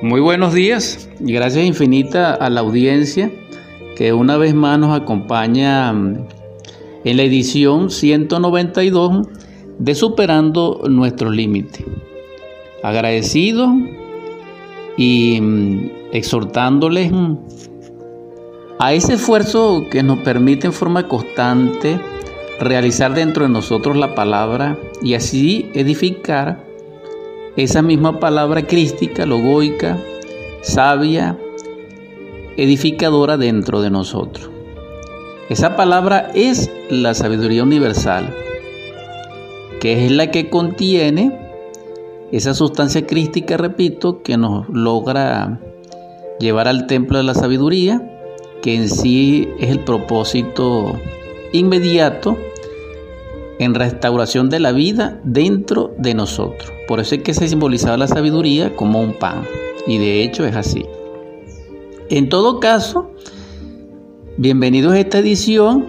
Muy buenos días y gracias infinita a la audiencia que una vez más nos acompaña mm, en la edición 192 de Superando nuestros límites. Agradecido y mm, exhortándoles mm, a ese esfuerzo que nos permite en forma constante realizar dentro de nosotros la palabra y así edificar esa misma palabra crística, logoica, sabia, edificadora dentro de nosotros. Esa palabra es la sabiduría universal, que es la que contiene esa sustancia crística, repito, que nos logra llevar al templo de la sabiduría, que en sí es el propósito inmediato en restauración de la vida dentro de nosotros. Por eso es que se simbolizaba la sabiduría como un pan. Y de hecho es así. En todo caso, bienvenidos a esta edición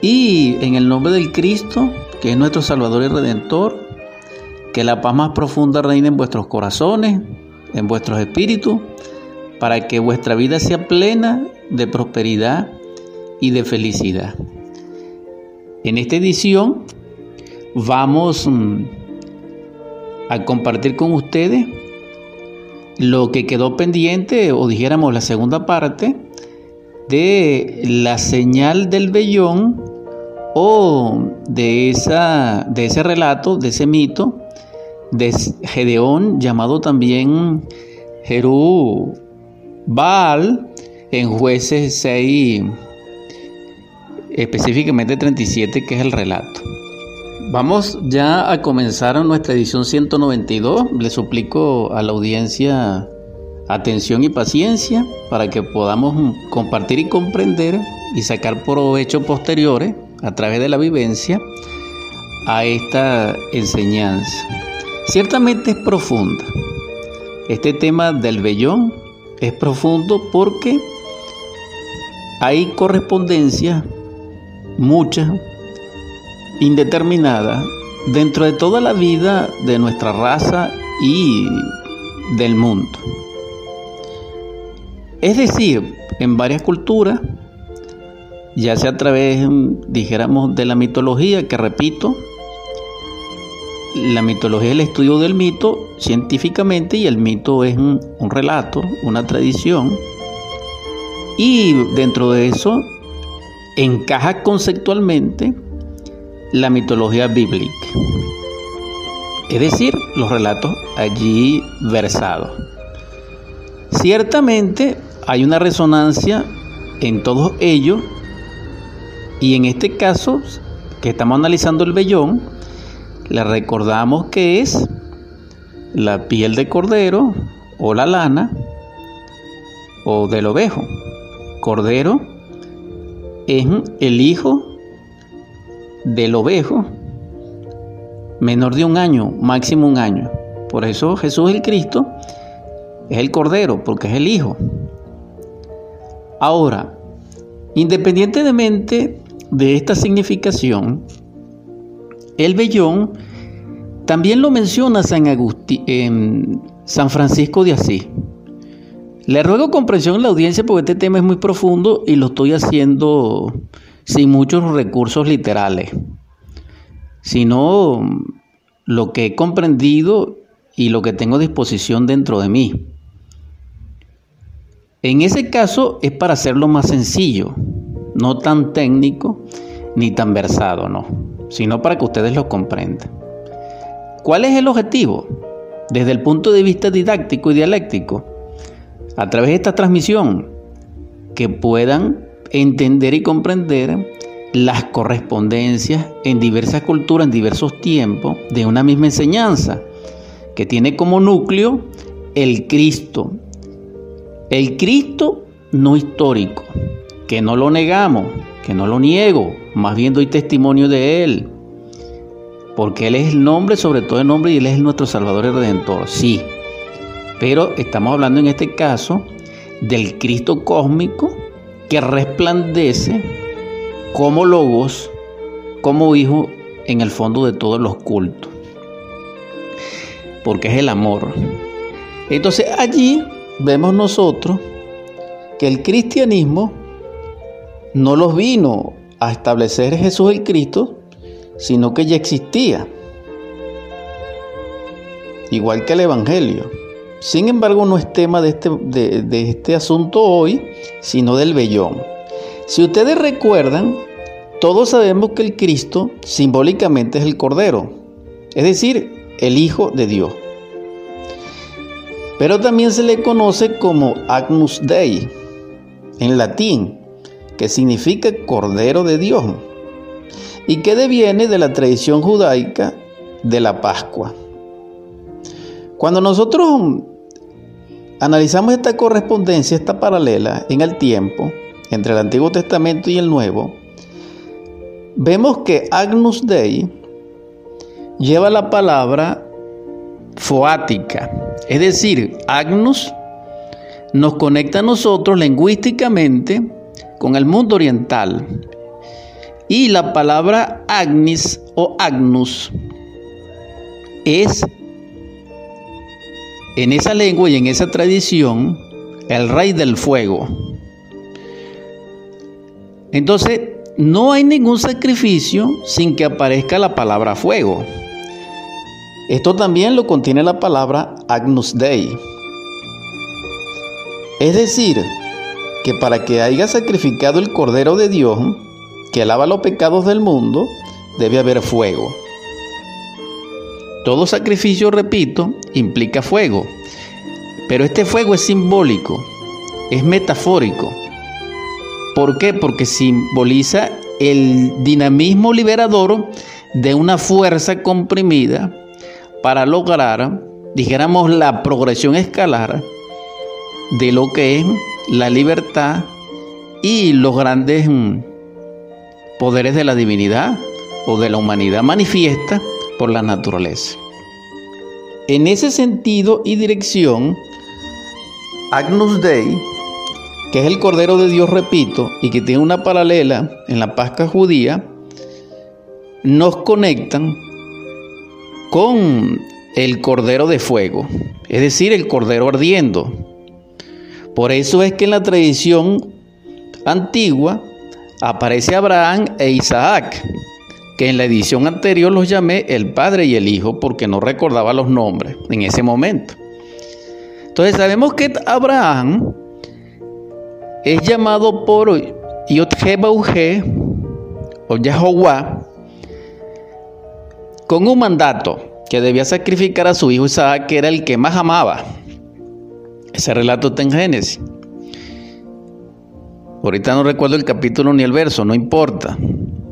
y en el nombre del Cristo, que es nuestro Salvador y Redentor, que la paz más profunda reine en vuestros corazones, en vuestros espíritus, para que vuestra vida sea plena de prosperidad y de felicidad. En esta edición vamos mm, a compartir con ustedes lo que quedó pendiente, o dijéramos la segunda parte, de la señal del vellón o de, esa, de ese relato, de ese mito de Gedeón, llamado también Jerú Baal, en jueces 6 específicamente 37, que es el relato. Vamos ya a comenzar nuestra edición 192. Le suplico a la audiencia atención y paciencia para que podamos compartir y comprender y sacar provecho posteriores a través de la vivencia a esta enseñanza. Ciertamente es profunda. Este tema del vellón es profundo porque hay correspondencia mucha, indeterminada, dentro de toda la vida de nuestra raza y del mundo. Es decir, en varias culturas, ya sea a través, dijéramos, de la mitología, que repito, la mitología es el estudio del mito científicamente y el mito es un, un relato, una tradición. Y dentro de eso encaja conceptualmente la mitología bíblica, es decir, los relatos allí versados. Ciertamente hay una resonancia en todos ellos y en este caso que estamos analizando el vellón, le recordamos que es la piel de cordero o la lana o del ovejo. Cordero es el hijo del ovejo menor de un año, máximo un año. Por eso Jesús el Cristo es el Cordero, porque es el Hijo. Ahora, independientemente de esta significación, el vellón también lo menciona San, Agustín, San Francisco de Asís. Le ruego comprensión en la audiencia porque este tema es muy profundo y lo estoy haciendo sin muchos recursos literales, sino lo que he comprendido y lo que tengo a disposición dentro de mí. En ese caso es para hacerlo más sencillo, no tan técnico ni tan versado, no, sino para que ustedes lo comprendan. ¿Cuál es el objetivo? Desde el punto de vista didáctico y dialéctico, a través de esta transmisión que puedan entender y comprender las correspondencias en diversas culturas, en diversos tiempos, de una misma enseñanza, que tiene como núcleo el Cristo. El Cristo no histórico, que no lo negamos, que no lo niego, más bien doy testimonio de Él, porque Él es el nombre, sobre todo el nombre, y Él es nuestro Salvador y Redentor, sí, pero estamos hablando en este caso del Cristo cósmico que resplandece como logos, como hijo en el fondo de todos los cultos. Porque es el amor. Entonces allí vemos nosotros que el cristianismo no los vino a establecer Jesús el Cristo, sino que ya existía, igual que el Evangelio. Sin embargo, no es tema de este, de, este asunto hoy, sino del vellón. Si ustedes recuerdan, todos sabemos que el Cristo simbólicamente es el Cordero, es decir, el Hijo de Dios. Pero también se le conoce como Agnus Dei en latín, que significa Cordero de Dios, y que deviene de la tradición judaica de la Pascua. Cuando nosotros analizamos esta correspondencia, esta paralela en el tiempo entre el Antiguo Testamento y el Nuevo, vemos que Agnus Dei lleva la palabra foática, es decir, Agnus nos conecta a nosotros lingüísticamente con el mundo oriental. Y la palabra Agnis o Agnus es en esa lengua y en esa tradición el rey del fuego. Entonces, no hay ningún sacrificio sin que aparezca la palabra fuego. Esto también lo contiene la palabra Agnus Dei. Es decir, que para que haya sacrificado el Cordero de Dios, que lava los pecados del mundo, debe haber fuego. Todo sacrificio, repito, implica fuego. Pero este fuego es simbólico, es metafórico. ¿Por qué? Porque simboliza el dinamismo liberador de una fuerza comprimida para lograr, dijéramos, la progresión escalar de lo que es la libertad y los grandes mm, poderes de la divinidad o de la humanidad manifiesta por la naturaleza. En ese sentido y dirección, Agnus Dei, que es el Cordero de Dios, repito, y que tiene una paralela en la Pascua judía, nos conectan con el Cordero de Fuego, es decir, el Cordero ardiendo. Por eso es que en la tradición antigua aparece Abraham e Isaac, que en la edición anterior los llamé el Padre y el Hijo porque no recordaba los nombres en ese momento. Entonces sabemos que Abraham es llamado por Yotje o Jehová con un mandato que debía sacrificar a su hijo Isaac, que era el que más amaba. Ese relato está en Génesis. Ahorita no recuerdo el capítulo ni el verso, no importa.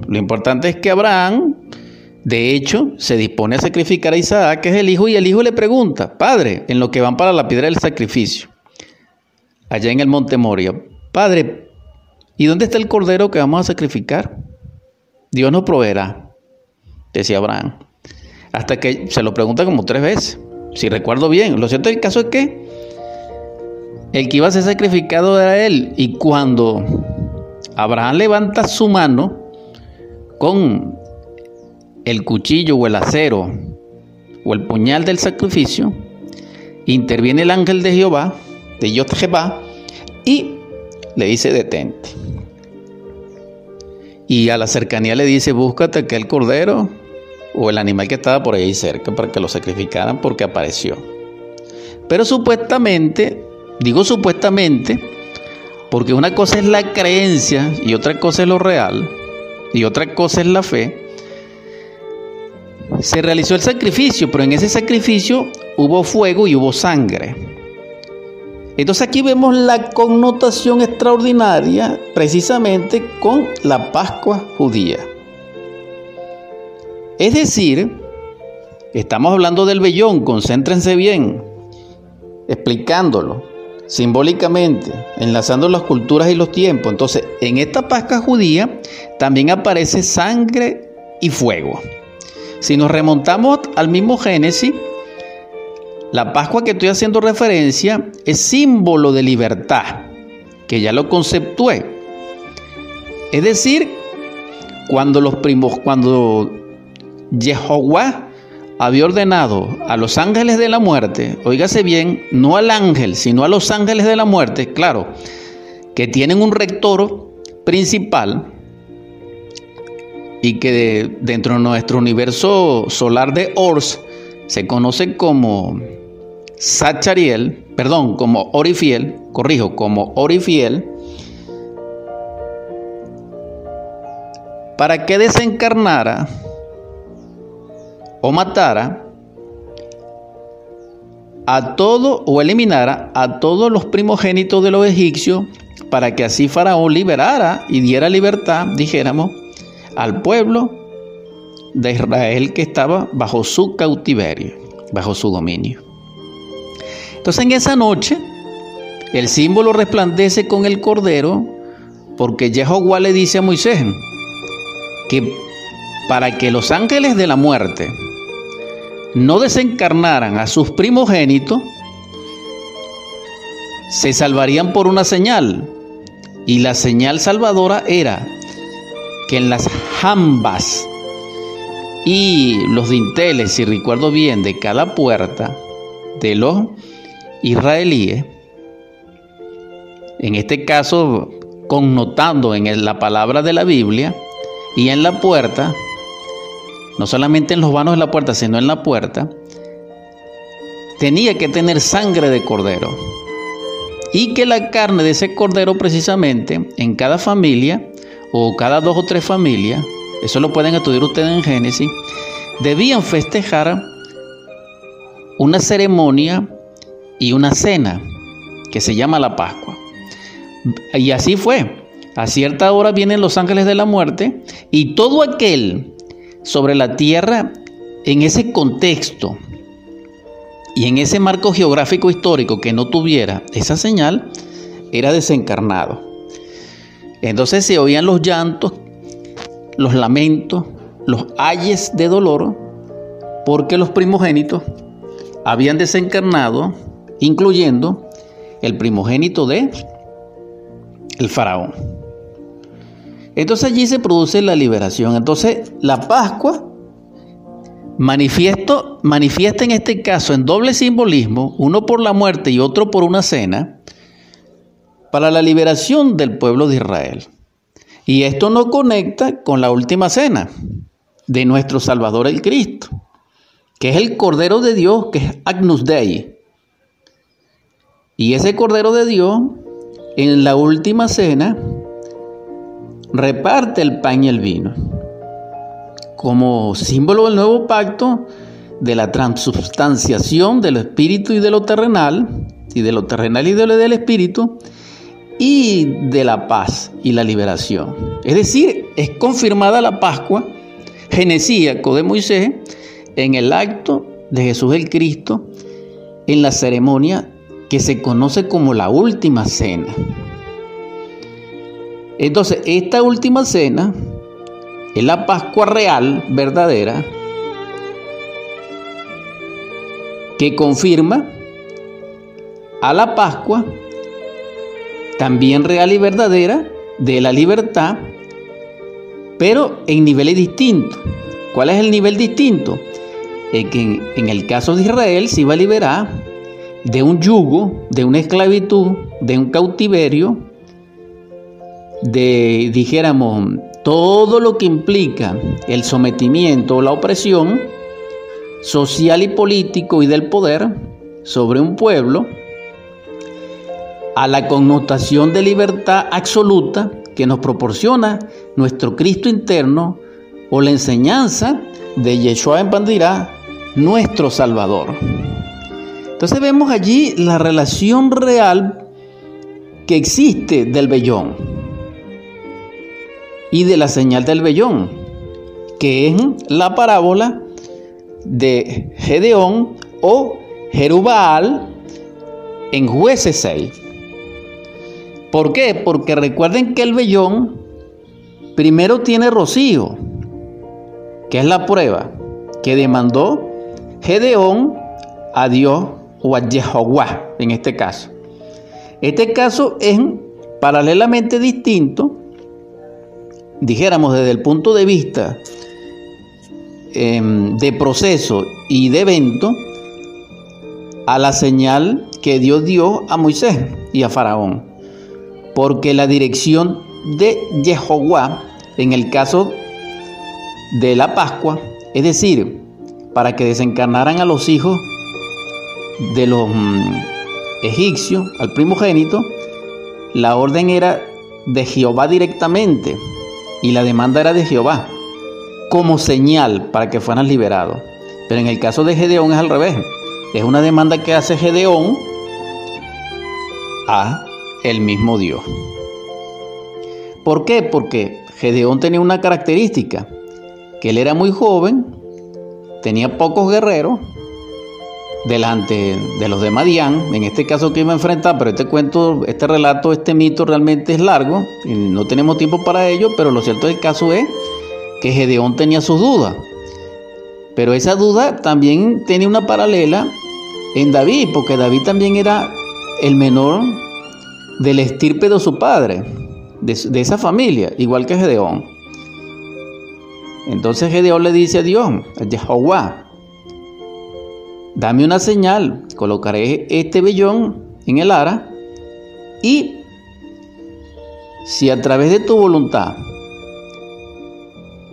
Lo importante es que Abraham, de hecho, se dispone a sacrificar a Isaac, que es el hijo, y el hijo le pregunta, Padre, en lo que van para la piedra del sacrificio, allá en el monte Moria, Padre, ¿y dónde está el cordero que vamos a sacrificar? Dios nos proveerá, decía Abraham. Hasta que se lo pregunta como tres veces, si recuerdo bien. Lo cierto del caso es que el que iba a ser sacrificado era él. Y cuando Abraham levanta su mano, con el cuchillo o el acero o el puñal del sacrificio, interviene el ángel de Jehová, de Yod y le dice detente. Y a la cercanía le dice, búscate aquel cordero o el animal que estaba por ahí cerca para que lo sacrificaran porque apareció. Pero supuestamente, digo supuestamente, porque una cosa es la creencia y otra cosa es lo real, y otra cosa es la fe, se realizó el sacrificio, pero en ese sacrificio hubo fuego y hubo sangre. Entonces aquí vemos la connotación extraordinaria precisamente con la Pascua judía. Es decir, estamos hablando del vellón, concéntrense bien, explicándolo simbólicamente, enlazando las culturas y los tiempos. Entonces, en esta Pascua judía también aparece sangre y fuego. Si nos remontamos al mismo Génesis, la Pascua que estoy haciendo referencia es símbolo de libertad, que ya lo conceptué. Es decir, cuando los primos, cuando Jehová había ordenado a los ángeles de la muerte, oígase bien, no al ángel, sino a los ángeles de la muerte, claro, que tienen un rector principal y que dentro de nuestro universo solar de Ors se conoce como Sachariel, perdón, como Orifiel, corrijo, como Orifiel, para que desencarnara o matara a todo o eliminara a todos los primogénitos de los egipcios para que así Faraón liberara y diera libertad, dijéramos, al pueblo de Israel que estaba bajo su cautiverio, bajo su dominio. Entonces en esa noche el símbolo resplandece con el cordero porque Jehová le dice a Moisés que para que los ángeles de la muerte no desencarnaran a sus primogénitos, se salvarían por una señal. Y la señal salvadora era que en las jambas y los dinteles, si recuerdo bien, de cada puerta de los israelíes, en este caso connotando en la palabra de la Biblia y en la puerta, no solamente en los vanos de la puerta, sino en la puerta, tenía que tener sangre de cordero. Y que la carne de ese cordero precisamente en cada familia o cada dos o tres familias, eso lo pueden estudiar ustedes en Génesis, debían festejar una ceremonia y una cena que se llama la Pascua. Y así fue. A cierta hora vienen los ángeles de la muerte y todo aquel sobre la tierra en ese contexto y en ese marco geográfico histórico que no tuviera esa señal, era desencarnado. Entonces se oían los llantos, los lamentos, los ayes de dolor, porque los primogénitos habían desencarnado, incluyendo el primogénito de el faraón. Entonces allí se produce la liberación. Entonces la Pascua manifiesta en este caso en doble simbolismo, uno por la muerte y otro por una cena, para la liberación del pueblo de Israel. Y esto nos conecta con la última cena de nuestro Salvador el Cristo, que es el Cordero de Dios, que es Agnus Dei. Y ese Cordero de Dios, en la última cena, reparte el pan y el vino como símbolo del nuevo pacto de la transubstanciación del espíritu y de lo terrenal, y de lo terrenal y de lo del espíritu, y de la paz y la liberación. Es decir, es confirmada la Pascua genesíaco de Moisés en el acto de Jesús el Cristo, en la ceremonia que se conoce como la última cena. Entonces, esta última cena es la Pascua real, verdadera, que confirma a la Pascua también real y verdadera de la libertad, pero en niveles distintos. ¿Cuál es el nivel distinto? Es que en, en el caso de Israel se iba a liberar de un yugo, de una esclavitud, de un cautiverio, de, dijéramos, todo lo que implica el sometimiento o la opresión social y político y del poder sobre un pueblo, a la connotación de libertad absoluta que nos proporciona nuestro Cristo interno o la enseñanza de Yeshua en Pandirá, nuestro Salvador. Entonces vemos allí la relación real que existe del vellón y de la señal del vellón, que es la parábola de Gedeón o Jerubal en jueces 6. ¿Por qué? Porque recuerden que el vellón primero tiene rocío, que es la prueba que demandó Gedeón a Dios o a Jehová en este caso. Este caso es paralelamente distinto dijéramos desde el punto de vista em, de proceso y de evento a la señal que Dios dio a Moisés y a Faraón. Porque la dirección de Jehová, en el caso de la Pascua, es decir, para que desencarnaran a los hijos de los mm, egipcios, al primogénito, la orden era de Jehová directamente y la demanda era de Jehová, como señal para que fueran liberados. Pero en el caso de Gedeón es al revés. Es una demanda que hace Gedeón a el mismo Dios. ¿Por qué? Porque Gedeón tenía una característica, que él era muy joven, tenía pocos guerreros delante de los de Madián, en este caso que iba a enfrentar, pero este cuento, este relato, este mito realmente es largo y no tenemos tiempo para ello, pero lo cierto del caso es que Gedeón tenía sus dudas. Pero esa duda también tenía una paralela en David, porque David también era el menor del estirpe de su padre, de, esa familia, igual que Gedeón. Entonces Gedeón le dice a Dios, a Jehová, dame una señal, colocaré este vellón en el ara y si a través de tu voluntad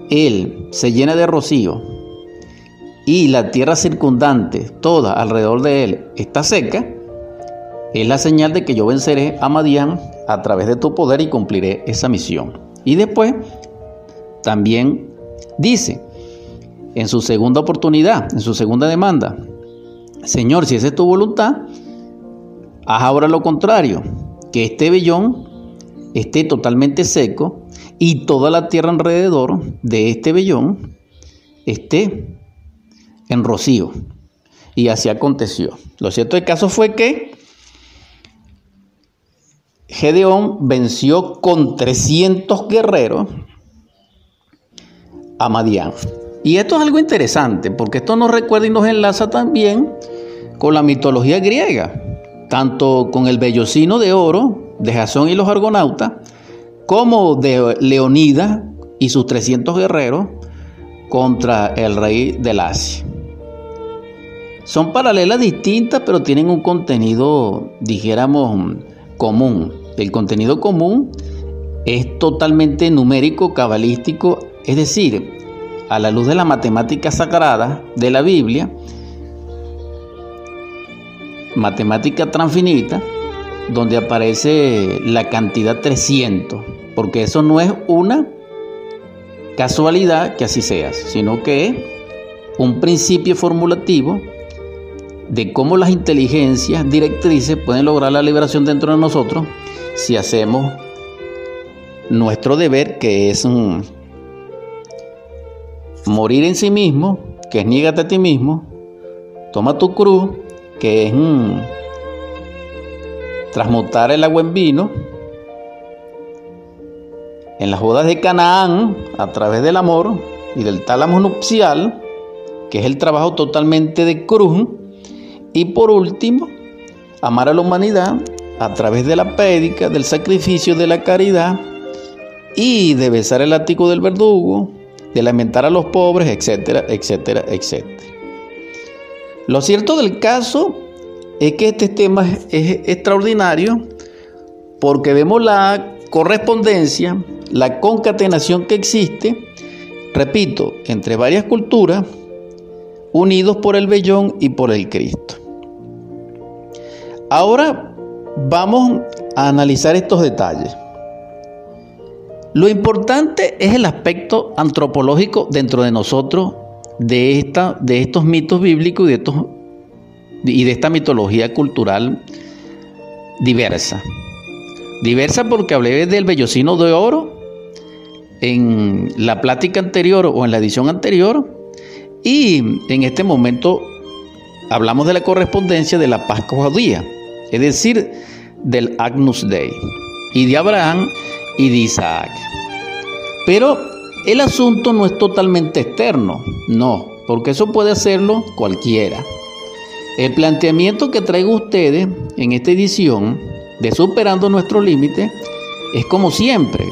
él se llena de rocío y la tierra circundante, toda alrededor de él, está seca, es la señal de que yo venceré a Madián a través de tu poder y cumpliré esa misión. Y después también dice, en su segunda oportunidad, en su segunda demanda, Señor, si esa es tu voluntad, haz ahora lo contrario, que este vellón esté totalmente seco y toda la tierra alrededor de este vellón esté en rocío. Y así aconteció. Lo cierto del caso fue que Gedeón venció con 300 guerreros a Madián. Y esto es algo interesante, porque esto nos recuerda y nos enlaza también con la mitología griega, tanto con el vellocino de oro de Jasón y los argonautas, como de Leonida y sus 300 guerreros contra el rey del Asia. Son paralelas distintas, pero tienen un contenido, dijéramos, común. El contenido común es totalmente numérico, cabalístico, es decir, a la luz de la matemática sagrada de la Biblia, matemática transfinita, donde aparece la cantidad 300, porque eso no es una casualidad que así sea, sino que es un principio formulativo de cómo las inteligencias directrices pueden lograr la liberación dentro de nosotros si hacemos nuestro deber, que es morir en sí mismo, que es niégate a ti mismo, toma tu cruz, que es transmutar el agua en vino, en las bodas de Canaán, a través del amor y del tálamo nupcial, que es el trabajo totalmente de cruz, y por último, amar a la humanidad a través de la pédica, del sacrificio, de la caridad y de besar el ático del verdugo, de lamentar a los pobres, etcétera, etcétera, etcétera. Lo cierto del caso es que este tema es extraordinario porque vemos la correspondencia, la concatenación que existe, repito, entre varias culturas, unidos por el vellón y por el Cristo. Ahora vamos a analizar estos detalles. Lo importante es el aspecto antropológico dentro de nosotros de, esta, de estos mitos bíblicos y de, estos, y de esta mitología cultural diversa. Diversa porque hablé del vellocino de oro en la plática anterior o en la edición anterior y en este momento hablamos de la correspondencia de la Pascua judía es decir, del Agnus Dei, y de Abraham y de Isaac. Pero el asunto no es totalmente externo, no, porque eso puede hacerlo cualquiera. El planteamiento que traigo a ustedes en esta edición de Superando nuestro límite es como siempre,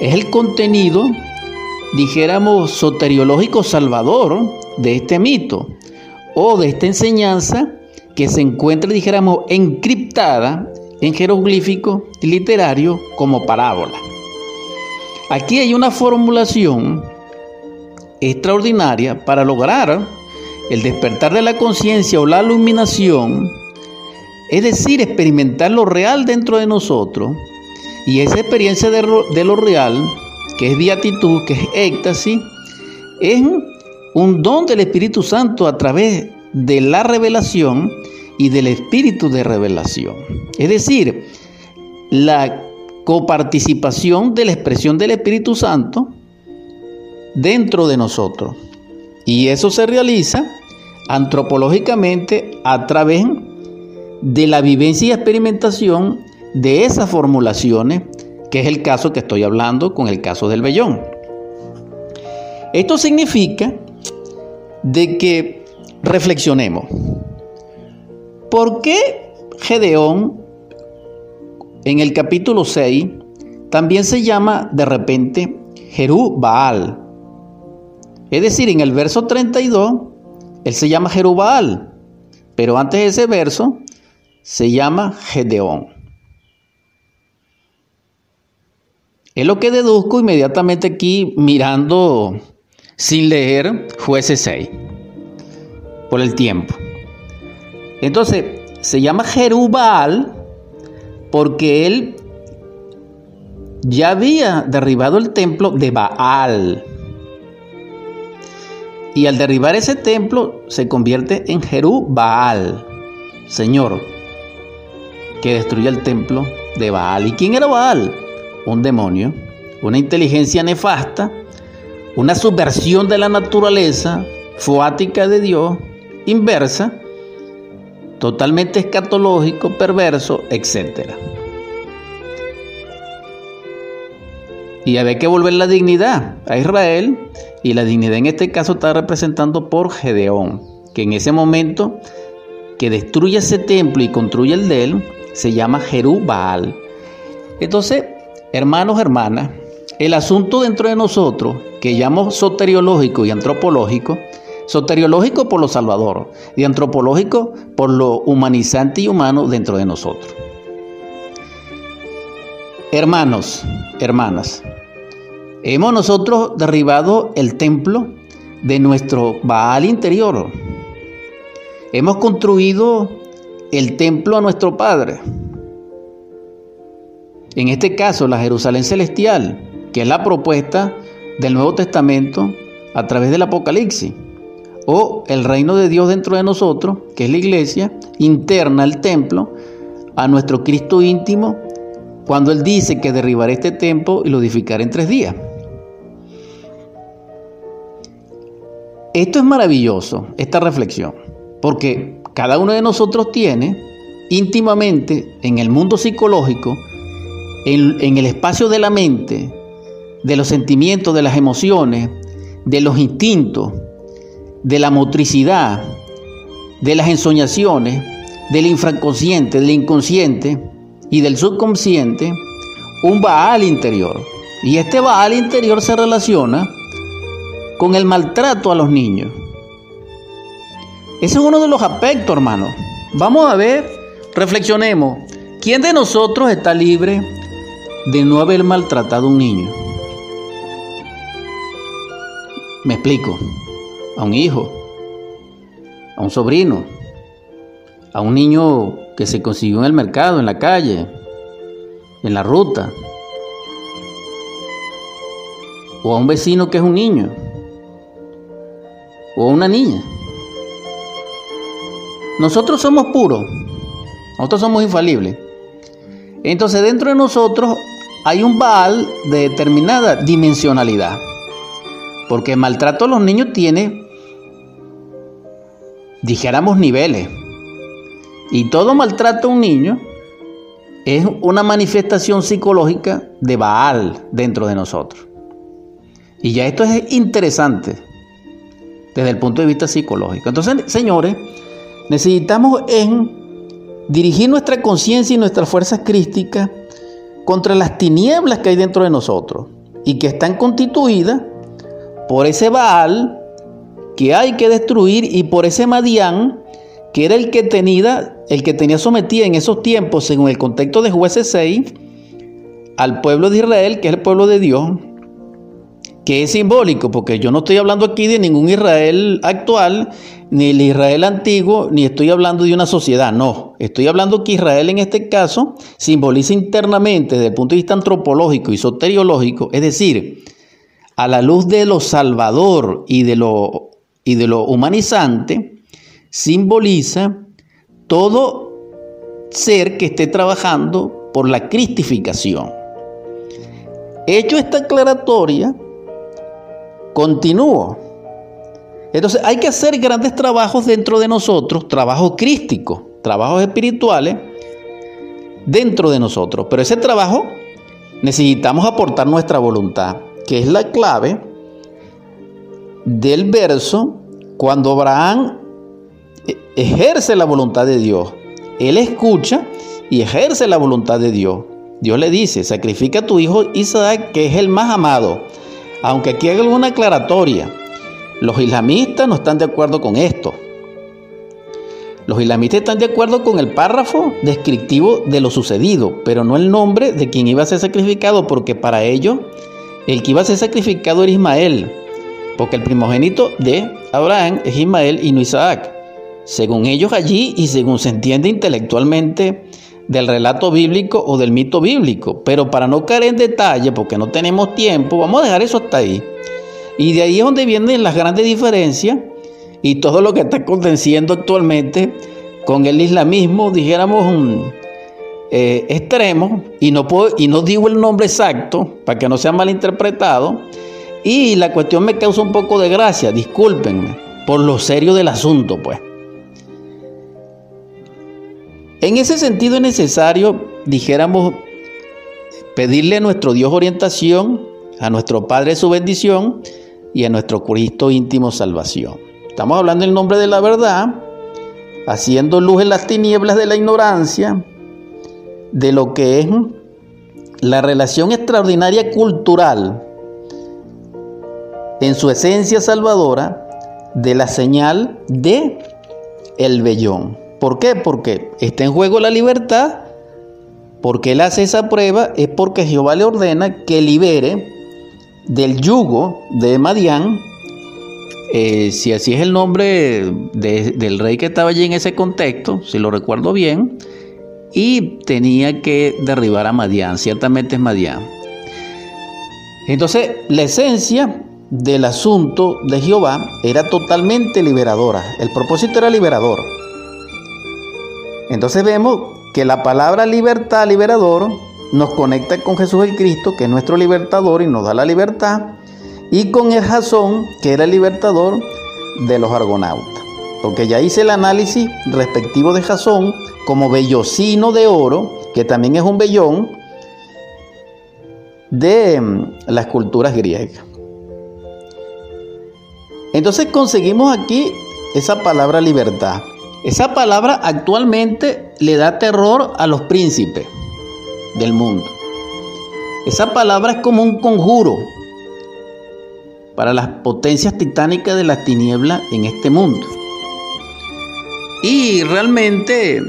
es el contenido dijéramos, soteriológico salvador de este mito o de esta enseñanza que se encuentra, dijéramos, encriptada en jeroglífico literario como parábola. Aquí hay una formulación extraordinaria para lograr el despertar de la conciencia o la iluminación, es decir, experimentar lo real dentro de nosotros y esa experiencia de, lo real, que es beatitud, que es éxtasis, es un don del Espíritu Santo a través de la revelación y del espíritu de revelación. Es decir, la coparticipación de la expresión del Espíritu Santo dentro de nosotros. Y eso se realiza antropológicamente a través de la vivencia y experimentación de esas formulaciones, que es el caso que estoy hablando con el caso del vellón. Esto significa de que reflexionemos. ¿Por qué Gedeón en el capítulo 6 también se llama de repente Jerú Baal? Es decir, en el verso 32, él se llama Jerubal, pero antes de ese verso se llama Gedeón. Es lo que deduzco inmediatamente aquí mirando sin leer jueces 6, por el tiempo. Entonces, se llama Jerubal porque él ya había derribado el templo de Baal. Y al derribar ese templo se convierte en Jerú Baal, Señor, que destruye el templo de Baal. ¿Y quién era Baal? Un demonio, una inteligencia nefasta, una subversión de la naturaleza, fuática de Dios, inversa, totalmente escatológico, perverso, etc. Y había que volver la dignidad a Israel y la dignidad en este caso está representando por Gedeón, que en ese momento que destruye ese templo y construye el de él, se llama Jerubal. Entonces, hermanos, hermanas, el asunto dentro de nosotros, que llamamos soteriológico y antropológico, soteriológico por lo salvador y antropológico por lo humanizante y humano dentro de nosotros. Hermanos, hermanas, Hemos nosotros derribado el templo de nuestro Baal interior. Hemos construido el templo a nuestro Padre. En este caso, la Jerusalén celestial, que es la propuesta del Nuevo Testamento a través del Apocalipsis. O el reino de Dios dentro de nosotros, que es la iglesia, interna el templo, a nuestro Cristo íntimo, cuando Él dice que derribaré este templo y lo edificaré en tres días. Esto es maravilloso, esta reflexión, porque cada uno de nosotros tiene íntimamente en el mundo psicológico, en, el espacio de la mente, de los sentimientos, de las emociones, de los instintos, de la motricidad, de las ensoñaciones, del infraconsciente, del inconsciente y del subconsciente, un Baal interior. Y este Baal interior se relaciona con el maltrato a los niños. Ese es uno de los aspectos, hermano. Vamos a ver, reflexionemos. ¿Quién de nosotros está libre de no haber maltratado a un niño? Me explico. A un hijo, a un sobrino, a un niño que se consiguió en el mercado, en la calle, en la ruta, o a un vecino que es un niño o una niña. Nosotros somos puros, nosotros somos infalibles. Entonces dentro de nosotros hay un Baal de determinada dimensionalidad. Porque el maltrato a los niños tiene, dijéramos, niveles. Y todo maltrato a un niño es una manifestación psicológica de Baal dentro de nosotros. Y ya esto es interesante desde el punto de vista psicológico. Entonces, señores, necesitamos en dirigir nuestra conciencia y nuestras fuerzas crísticas contra las tinieblas que hay dentro de nosotros y que están constituidas por ese Baal que hay que destruir y por ese Madián que era el que tenía, el que tenía sometida en esos tiempos, según el contexto de jueces 6, al pueblo de Israel, que es el pueblo de Dios, que es simbólico, porque yo no estoy hablando aquí de ningún Israel actual, ni el Israel antiguo, ni estoy hablando de una sociedad, no. Estoy hablando que Israel en este caso simboliza internamente desde el punto de vista antropológico y soteriológico, es decir, a la luz de lo salvador y de lo, y de lo humanizante, simboliza todo ser que esté trabajando por la cristificación. Hecho esta aclaratoria, continúo. Entonces hay que hacer grandes trabajos dentro de nosotros, trabajos crísticos, trabajos espirituales dentro de nosotros. Pero ese trabajo necesitamos aportar nuestra voluntad, que es la clave del verso cuando Abraham ejerce la voluntad de Dios. Él escucha y ejerce la voluntad de Dios. Dios le dice, sacrifica a tu hijo Isaac, que es el más amado. Aunque aquí hay alguna aclaratoria. Los islamistas no están de acuerdo con esto. Los islamistas están de acuerdo con el párrafo descriptivo de lo sucedido, pero no el nombre de quien iba a ser sacrificado, porque para ellos el que iba a ser sacrificado era Ismael, porque el primogénito de Abraham es Ismael y no Isaac según ellos allí y según se entiende intelectualmente del relato bíblico o del mito bíblico. Pero para no caer en detalle, porque no tenemos tiempo, vamos a dejar eso hasta ahí. Y de ahí es donde vienen las grandes diferencias y todo lo que está aconteciendo actualmente con el islamismo, dijéramos, un, eh, extremo, y no, puedo, y no digo el nombre exacto para que no sea malinterpretado, y la cuestión me causa un poco de gracia, discúlpenme, por lo serio del asunto, pues. En ese sentido es necesario, dijéramos, pedirle a nuestro Dios orientación, a nuestro Padre su bendición y a nuestro Cristo íntimo salvación. Estamos hablando en nombre de la verdad, haciendo luz en las tinieblas de la ignorancia, de lo que es la relación extraordinaria cultural en su esencia salvadora de la señal de el vellón. ¿Por qué? Porque está en juego la libertad. Porque él hace esa prueba es porque Jehová le ordena que libere del yugo de Madián, eh, si así es el nombre del rey que estaba allí en ese contexto, si lo recuerdo bien, y tenía que derribar a Madián, ciertamente es Madián. Entonces, la esencia del asunto de Jehová era totalmente liberadora, el propósito era liberador. Entonces vemos que la palabra libertad, liberador, nos conecta con Jesús el Cristo, que es nuestro libertador y nos da la libertad, y con el Jasón, que era el libertador de los argonautas. Porque ya hice el análisis respectivo de Jasón como vellocino de oro, que también es un vellón de mm, las culturas griegas. Entonces conseguimos aquí esa palabra libertad. Esa palabra actualmente le da terror a los príncipes del mundo. Esa palabra es como un conjuro para las potencias titánicas de las tinieblas en este mundo. Y realmente,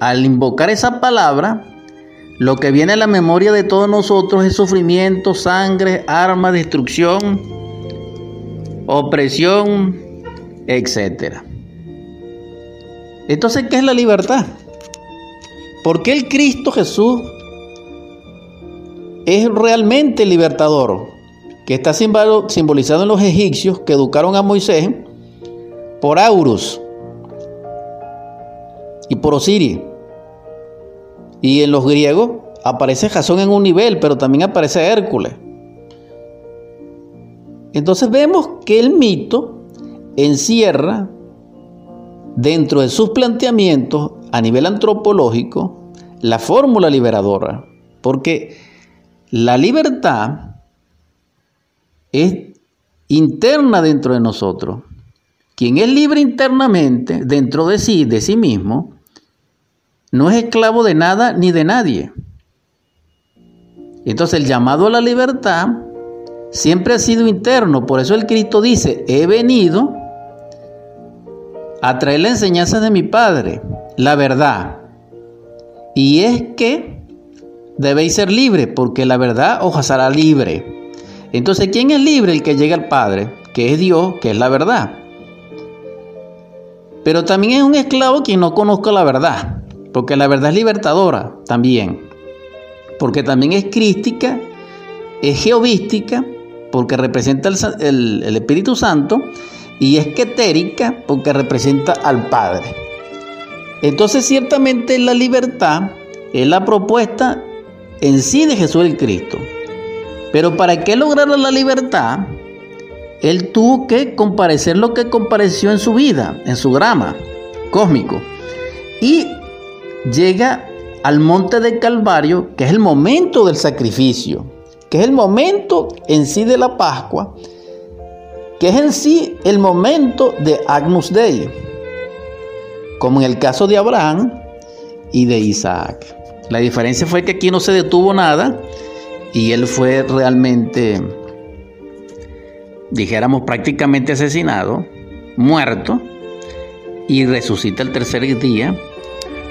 al invocar esa palabra, lo que viene a la memoria de todos nosotros es sufrimiento, sangre, arma, destrucción, opresión, etcétera. Entonces, ¿qué es la libertad? Porque el Cristo Jesús es realmente libertador, que está simbolizado en los egipcios que educaron a Moisés por Aurus y por Osiris. Y en los griegos aparece Jasón en un nivel, pero también aparece Hércules. Entonces vemos que el mito encierra dentro de sus planteamientos a nivel antropológico la fórmula liberadora, porque la libertad es interna dentro de nosotros. Quien es libre internamente dentro de sí, de sí mismo, no es esclavo de nada ni de nadie. Entonces el llamado a la libertad siempre ha sido interno. Por eso el Cristo dice, he venido a traer la enseñanza de mi Padre, la verdad. Y es que debéis ser libres, porque la verdad os hará libre. Entonces, ¿quién es libre? El que llega al Padre, que es Dios, que es la verdad. Pero también es un esclavo quien no conozca la verdad, porque la verdad es libertadora también, porque también es crística, es geovística, porque representa el, el Espíritu Santo, y es quetérica, porque representa al Padre. Entonces ciertamente la libertad es la propuesta en sí de Jesús el Cristo. Pero para que lograra la libertad, él tuvo que comparecer lo que compareció en su vida, en su drama cósmico. Y llega al monte del Calvario, que es el momento del sacrificio, que es el momento en sí de la Pascua, que es en sí el momento de Agnus Dei, como en el caso de Abraham y de Isaac. La diferencia fue que aquí no se detuvo nada y él fue realmente dijéramos prácticamente asesinado, muerto, y resucita el tercer día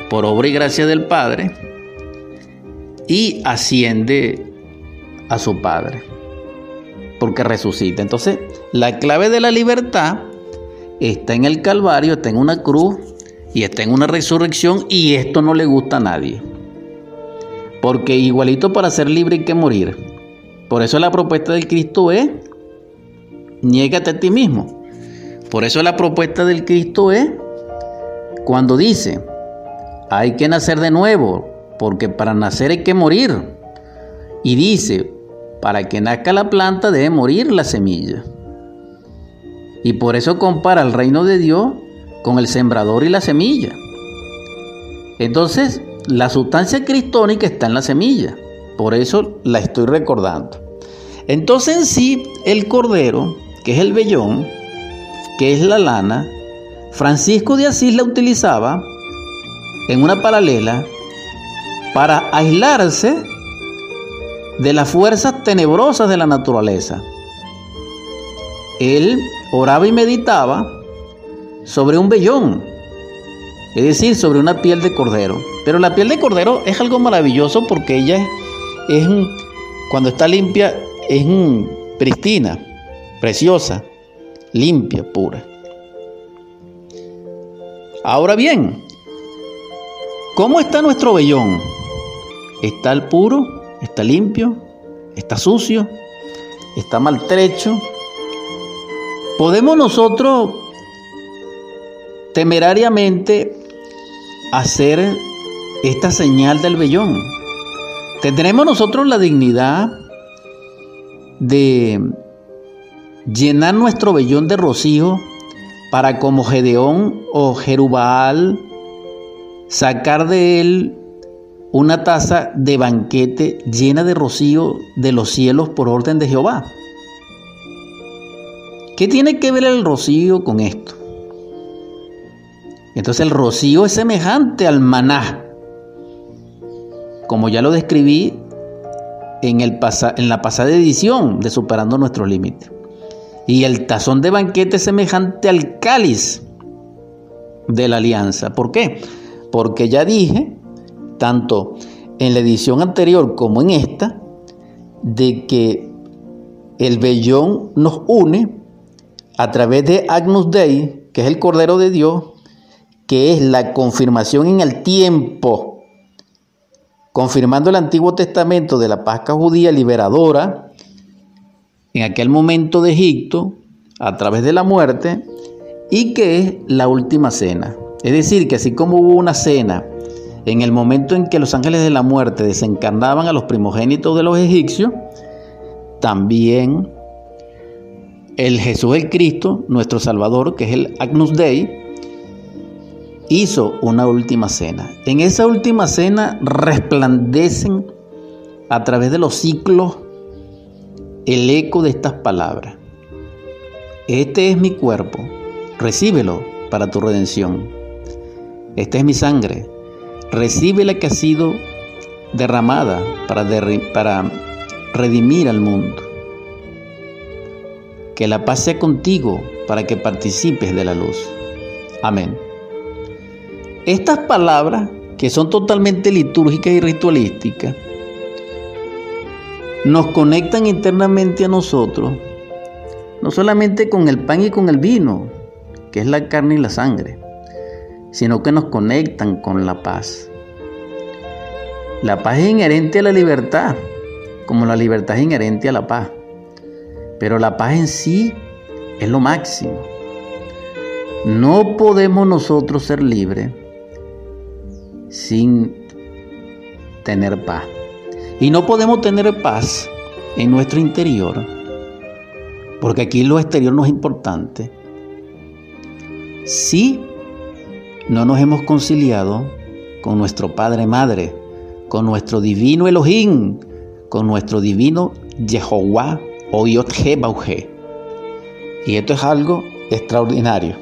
por obra y gracia del Padre y asciende a su Padre, porque resucita. Entonces, la clave de la libertad está en el Calvario, está en una cruz y está en una resurrección y esto no le gusta a nadie. Porque igualito para ser libre hay que morir. Por eso la propuesta del Cristo es niégate a ti mismo. Por eso la propuesta del Cristo es cuando dice, hay que nacer de nuevo, porque para nacer hay que morir. Y dice, para que nazca la planta debe morir la semilla. Y por eso compara el reino de Dios con el sembrador y la semilla. Entonces, la sustancia cristónica está en la semilla. Por eso la estoy recordando. Entonces en sí, el cordero que es el vellón, que es la lana, Francisco de Asís la utilizaba en una paralela para aislarse de las fuerzas tenebrosas de la naturaleza. Él oraba y meditaba sobre un vellón, es decir, sobre una piel de cordero. Pero la piel de cordero es algo maravilloso porque ella es, cuando está limpia, es pristina preciosa, limpia, pura. Ahora bien, ¿cómo está nuestro vellón? ¿Está el puro? ¿Está limpio? ¿Está sucio? ¿Está maltrecho? ¿Podemos nosotros temerariamente hacer esta señal del vellón? ¿Tendremos nosotros la dignidad de llenar nuestro vellón de rocío para como Gedeón o Jerubal sacar de él una taza de banquete llena de rocío de los cielos por orden de Jehová. ¿Qué tiene que ver el rocío con esto? Entonces el rocío es semejante al maná, como ya lo describí en, el en la pasada edición de Superando Nuestros Límites y el tazón de banquete semejante al cáliz de la alianza. ¿Por qué? Porque ya dije, tanto en la edición anterior como en esta, de que el vellón nos une a través de Agnus Dei, que es el Cordero de Dios, que es la confirmación en el tiempo, confirmando el Antiguo Testamento de la Pascua judía liberadora, en aquel momento de Egipto a través de la muerte y que es la última cena. Es decir, que así como hubo una cena en el momento en que los ángeles de la muerte desencarnaban a los primogénitos de los egipcios, también el Jesús el Cristo, nuestro Salvador, que es el Agnus Dei, hizo una última cena. En esa última cena resplandecen a través de los ciclos el eco de estas palabras. Este es mi cuerpo, recíbelo para tu redención. Esta es mi sangre, recibe la que ha sido derramada para, redimir al mundo. Que la paz sea contigo para que participes de la luz. Amén. Estas palabras, que son totalmente litúrgicas y ritualísticas, nos conectan internamente a nosotros, no solamente con el pan y con el vino, que es la carne y la sangre, sino que nos conectan con la paz. La paz es inherente a la libertad, como la libertad es inherente a la paz. Pero la paz en sí es lo máximo. No podemos nosotros ser libres sin tener paz. Y no podemos tener paz en nuestro interior, porque aquí lo exterior no es importante. Si no nos hemos conciliado con nuestro Padre Madre, con nuestro divino Elohim, con nuestro divino Jehová o Yotje Bauje. Y esto es algo extraordinario.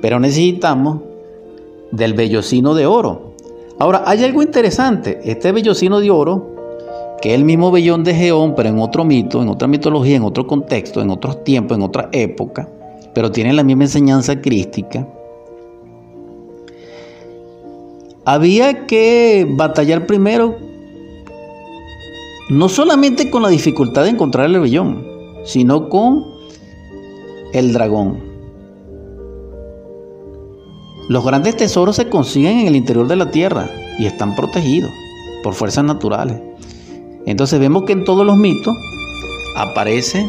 Pero necesitamos del vellocino de oro. Ahora, hay algo interesante. Este vellocino de oro, que es el mismo vellón de Geón, pero en otro mito, en otra mitología, en otro contexto, en otros tiempos, en otra época, pero tiene la misma enseñanza crística. Había que batallar primero no solamente con la dificultad de encontrar el vellón, sino con el dragón. Los grandes tesoros se consiguen en el interior de la tierra y están protegidos por fuerzas naturales. Entonces vemos que en todos los mitos aparece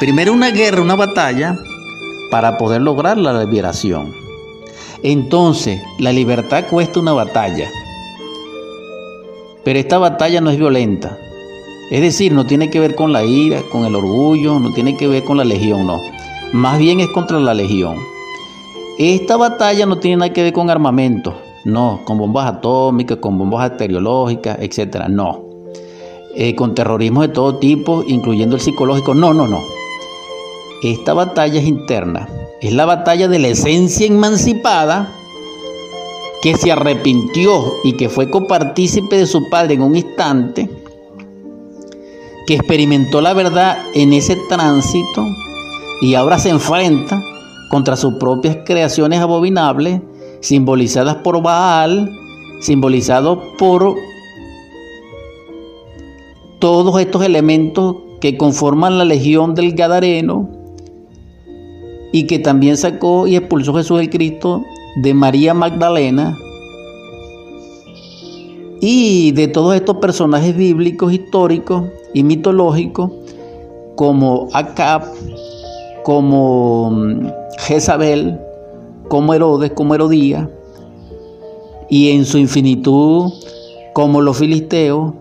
primero una guerra, una batalla para poder lograr la liberación. Entonces, la libertad cuesta una batalla. Pero esta batalla no es violenta. Es decir, no tiene que ver con la ira, con el orgullo, no tiene que ver con la legión, no. Más bien es contra la legión. Esta batalla no tiene nada que ver con armamento, no, con bombas atómicas, con bombas bacteriológicas, etcétera, no. Eh, con terrorismo de todo tipo, incluyendo el psicológico, no, no, no. Esta batalla es interna, es la batalla de la esencia emancipada que se arrepintió y que fue copartícipe de su padre en un instante, que experimentó la verdad en ese tránsito y ahora se enfrenta contra sus propias creaciones abominables, simbolizadas por Baal, simbolizados por todos estos elementos que conforman la legión del Gadareno y que también sacó y expulsó Jesús el Cristo de María Magdalena. Y de todos estos personajes bíblicos, históricos y mitológicos como Acab, como mm, Jezabel, como Herodes, como Herodías, y en su infinitud como los filisteos,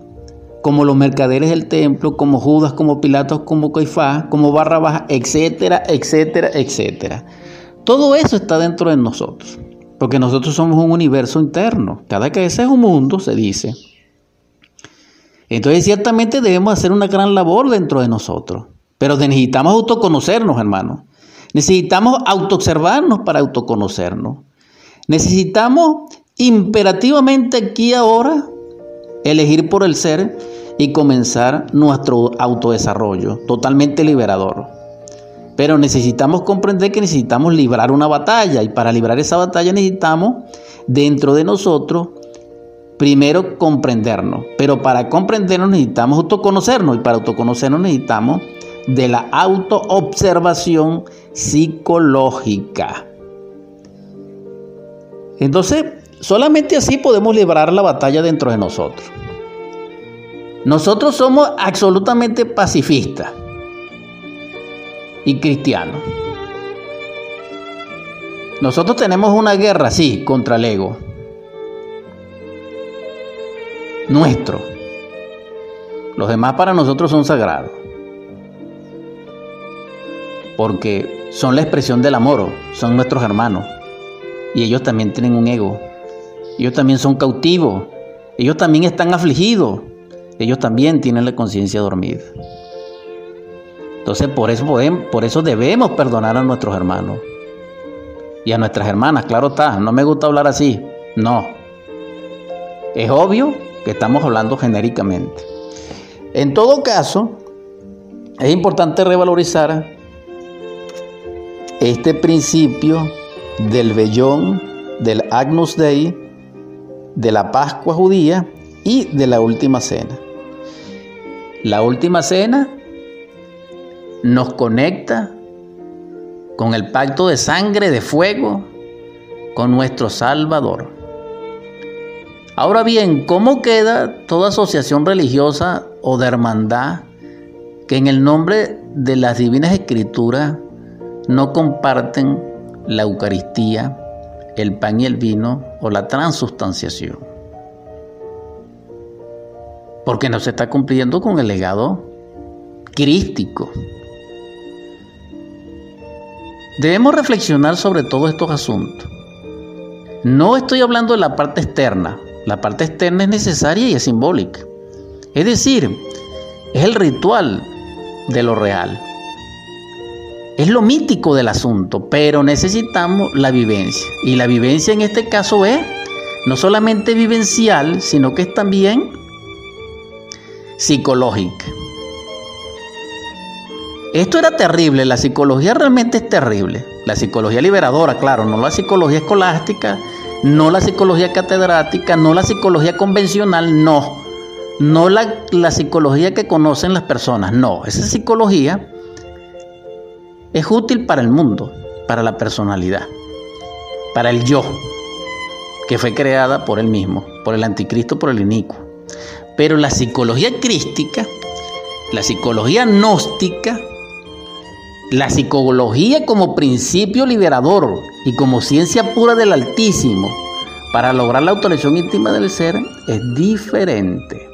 como los mercaderes del templo, como Judas, como Pilatos, como Caifás, como Barrabás, etcétera, etcétera, etcétera. Todo eso está dentro de nosotros, porque nosotros somos un universo interno. Cada cabeza es un mundo, se dice. Entonces ciertamente debemos hacer una gran labor dentro de nosotros, pero necesitamos autoconocernos, hermanos. Necesitamos autoobservarnos para autoconocernos. Necesitamos imperativamente aquí ahora elegir por el ser y comenzar nuestro autodesarrollo totalmente liberador. Pero necesitamos comprender que necesitamos librar una batalla y para librar esa batalla necesitamos dentro de nosotros primero comprendernos. Pero para comprendernos necesitamos autoconocernos y para autoconocernos necesitamos de la autoobservación psicológica. Entonces, solamente así podemos librar la batalla dentro de nosotros. Nosotros somos absolutamente pacifistas y cristianos. Nosotros tenemos una guerra, sí, contra el ego. Nuestro. Los demás para nosotros son sagrados porque son la expresión del amor, son nuestros hermanos. Y ellos también tienen un ego. Ellos también son cautivos. Ellos también están afligidos. Ellos también tienen la conciencia dormida. Entonces por eso, podemos, por eso debemos perdonar a nuestros hermanos. Y a nuestras hermanas, claro está. No me gusta hablar así. No. Es obvio que estamos hablando genéricamente. En todo caso, es importante revalorizar este principio del vellón, del Agnus Dei, de la Pascua judía y de la última cena. La última cena nos conecta con el pacto de sangre, de fuego, con nuestro Salvador. Ahora bien, ¿cómo queda toda asociación religiosa o de hermandad que en el nombre de las divinas escrituras no comparten la Eucaristía, el pan y el vino o la transustanciación? Porque no se está cumpliendo con el legado crístico. Debemos reflexionar sobre todos estos asuntos. No estoy hablando de la parte externa, la parte externa es necesaria y es simbólica. Es decir, es el ritual de lo real. Es lo mítico del asunto, pero necesitamos la vivencia. Y la vivencia en este caso es no solamente vivencial, sino que es también psicológica. Esto era terrible, la psicología realmente es terrible. La psicología liberadora, claro, no la psicología escolástica, no la psicología catedrática, no la psicología convencional, no. No la, la, psicología que conocen las personas, no. Esa psicología es útil para el mundo, para la personalidad, para el yo, que fue creada por él mismo, por el anticristo, por el inicuo. Pero la psicología crística, la psicología gnóstica, la psicología como principio liberador y como ciencia pura del Altísimo para lograr la autorización íntima del ser es diferente.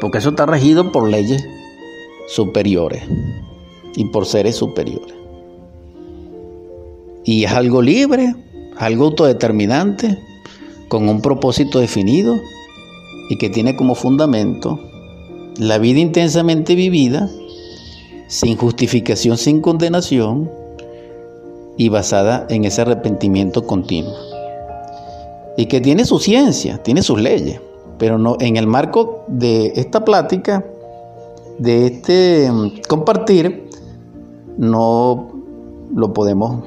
Porque eso está regido por leyes superiores y por seres superiores. Y es algo libre, algo autodeterminante, con un propósito definido y que tiene como fundamento la vida intensamente vivida, sin justificación, sin condenación y basada en ese arrepentimiento continuo. Y que tiene su ciencia, tiene sus leyes, pero no en el marco de esta plática, de este mm, compartir, no lo podemos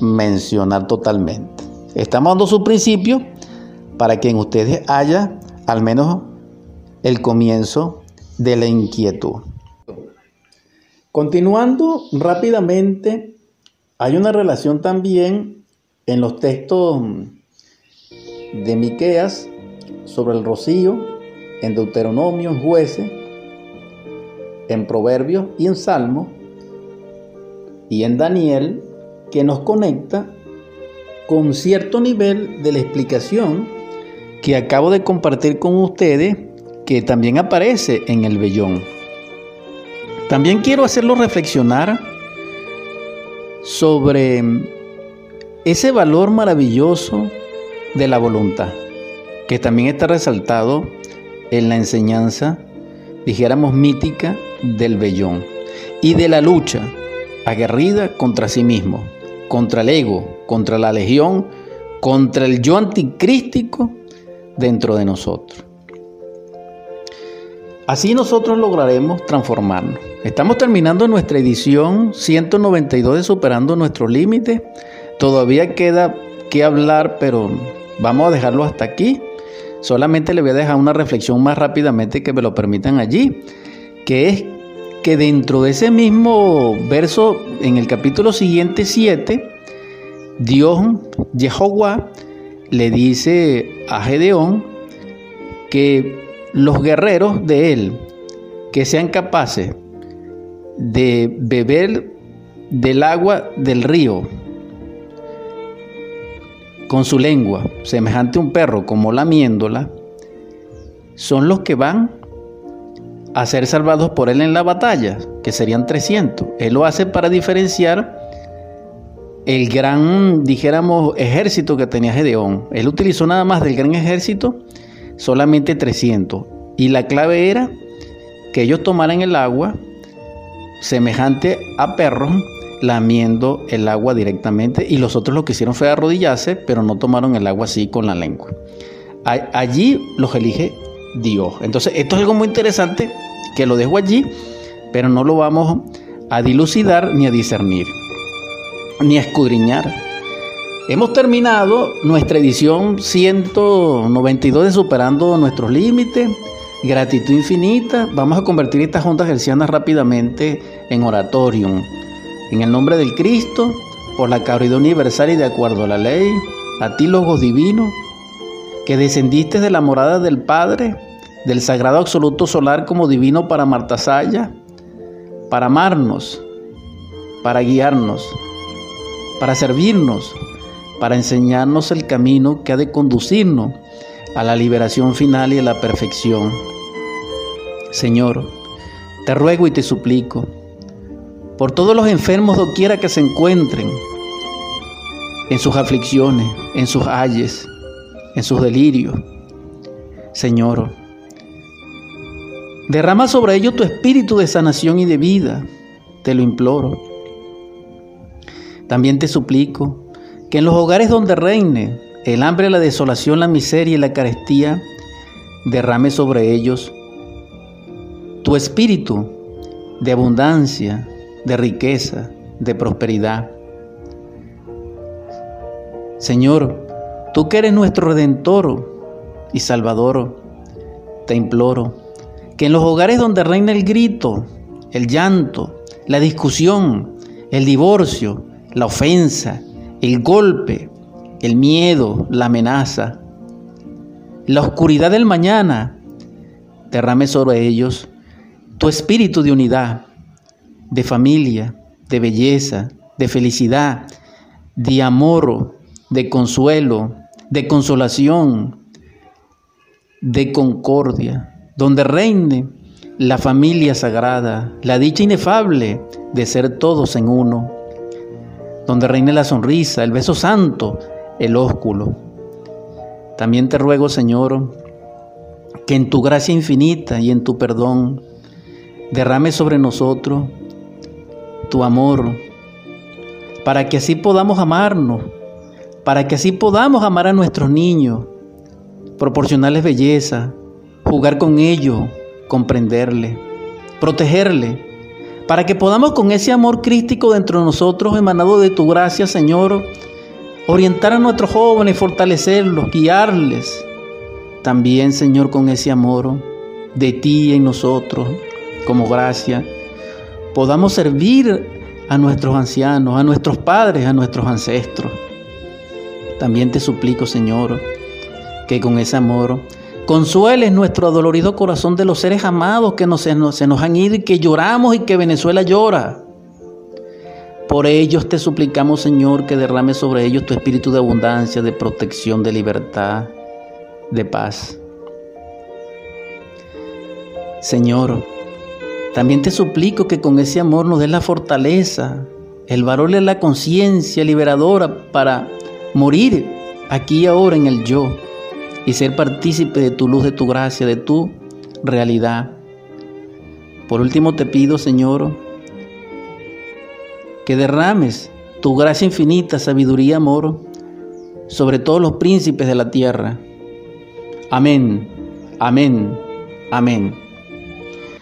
mencionar totalmente. Estamos dando su principio para que en ustedes haya al menos el comienzo de la inquietud. Continuando rápidamente, hay una relación también en los textos de Miqueas sobre el rocío, en Deuteronomio, en Jueces, en Proverbios y en Salmo, y en Daniel, que nos conecta con cierto nivel de la explicación que acabo de compartir con ustedes que también aparece en el vellón. También quiero hacerlo reflexionar sobre ese valor maravilloso de la voluntad, que también está resaltado en la enseñanza, dijéramos, mítica del vellón, y de la lucha aguerrida contra sí mismo, contra el ego, contra la legión, contra el yo anticrístico dentro de nosotros. Así nosotros lograremos transformarnos. Estamos terminando nuestra edición 192 de Superando nuestros límites. Todavía queda que hablar, pero vamos a dejarlo hasta aquí. Solamente le voy a dejar una reflexión más rápidamente que me lo permitan allí, que es que dentro de ese mismo verso, en el capítulo siguiente 7, Dios, Jehová, le dice a Gedeón que los guerreros de él que sean capaces de beber del agua del río con su lengua, semejante a un perro como lamiéndola, son los que van a ser salvados por él en la batalla, que serían 300. Él lo hace para diferenciar el gran, dijéramos, ejército que tenía Gedeón. Él utilizó nada más del gran ejército solamente 300. Y la clave era que ellos tomaran el agua semejante a perros lamiendo el agua directamente y los otros lo que hicieron fue arrodillarse, pero no tomaron el agua así con la lengua. Allí los elige Dios. Entonces, esto es algo muy interesante que lo dejo allí pero no lo vamos a dilucidar ni a discernir, ni escudriñar. Hemos terminado nuestra edición 192 de Superando nuestros límites. Gratitud infinita. Vamos a convertir estas juntas gercianas rápidamente en oratorium. En el nombre del Cristo, por la caridad universal y de acuerdo a la ley, a ti, Logos Divino, que descendiste de la morada del Padre, del Sagrado Absoluto Solar como divino para Martasaya, para amarnos, para guiarnos, para servirnos, para enseñarnos el camino que ha de conducirnos a la liberación final y a la perfección. Señor, te ruego y te suplico por todos los enfermos doquiera que se encuentren, en sus aflicciones, en sus ayes, en sus delirios. Señor, derrama sobre ellos tu espíritu de sanación y de vida, te lo imploro. También te suplico que en los hogares donde reine el hambre, la desolación, la miseria y la carestía, derrame sobre ellos tu espíritu de abundancia, de riqueza, de prosperidad. Señor, tú que eres nuestro redentor y salvador, te imploro que en los hogares donde reina el grito, el llanto, la discusión, el divorcio, la ofensa, el golpe, el miedo, la amenaza, la oscuridad del mañana, derrame sobre ellos tu espíritu de unidad, de familia, de belleza, de felicidad, de amor, de consuelo, de consolación, de concordia, donde reine la familia sagrada, la dicha inefable de ser todos en uno, donde reine la sonrisa, el beso santo, el ósculo. También te ruego, Señor, que en tu gracia infinita y en tu perdón derrame sobre nosotros tu amor, para que así podamos amarnos, para que así podamos amar a nuestros niños, proporcionarles belleza, jugar con ellos, comprenderles, protegerles, para que podamos con ese amor crístico dentro de nosotros, emanado de tu gracia, Señor, orientar a nuestros jóvenes, fortalecerlos, guiarles. También, Señor, con ese amor de ti en nosotros, como gracia, podamos servir a nuestros ancianos, a nuestros padres, a nuestros ancestros. También te suplico, Señor, que con ese amor consueles nuestro adolorido corazón de los seres amados que nos, se nos han ido y que lloramos y que Venezuela llora. Por ellos te suplicamos, Señor, que derrame sobre ellos tu espíritu de abundancia, de protección, de libertad, de paz. Señor, también te suplico que con ese amor nos des la fortaleza, el valor de la conciencia liberadora para morir aquí y ahora en el yo y ser partícipe de tu luz, de tu gracia, de tu realidad. Por último te pido, Señor, que derrames tu gracia infinita, sabiduría, amor sobre todos los príncipes de la tierra. Amén, amén, amén.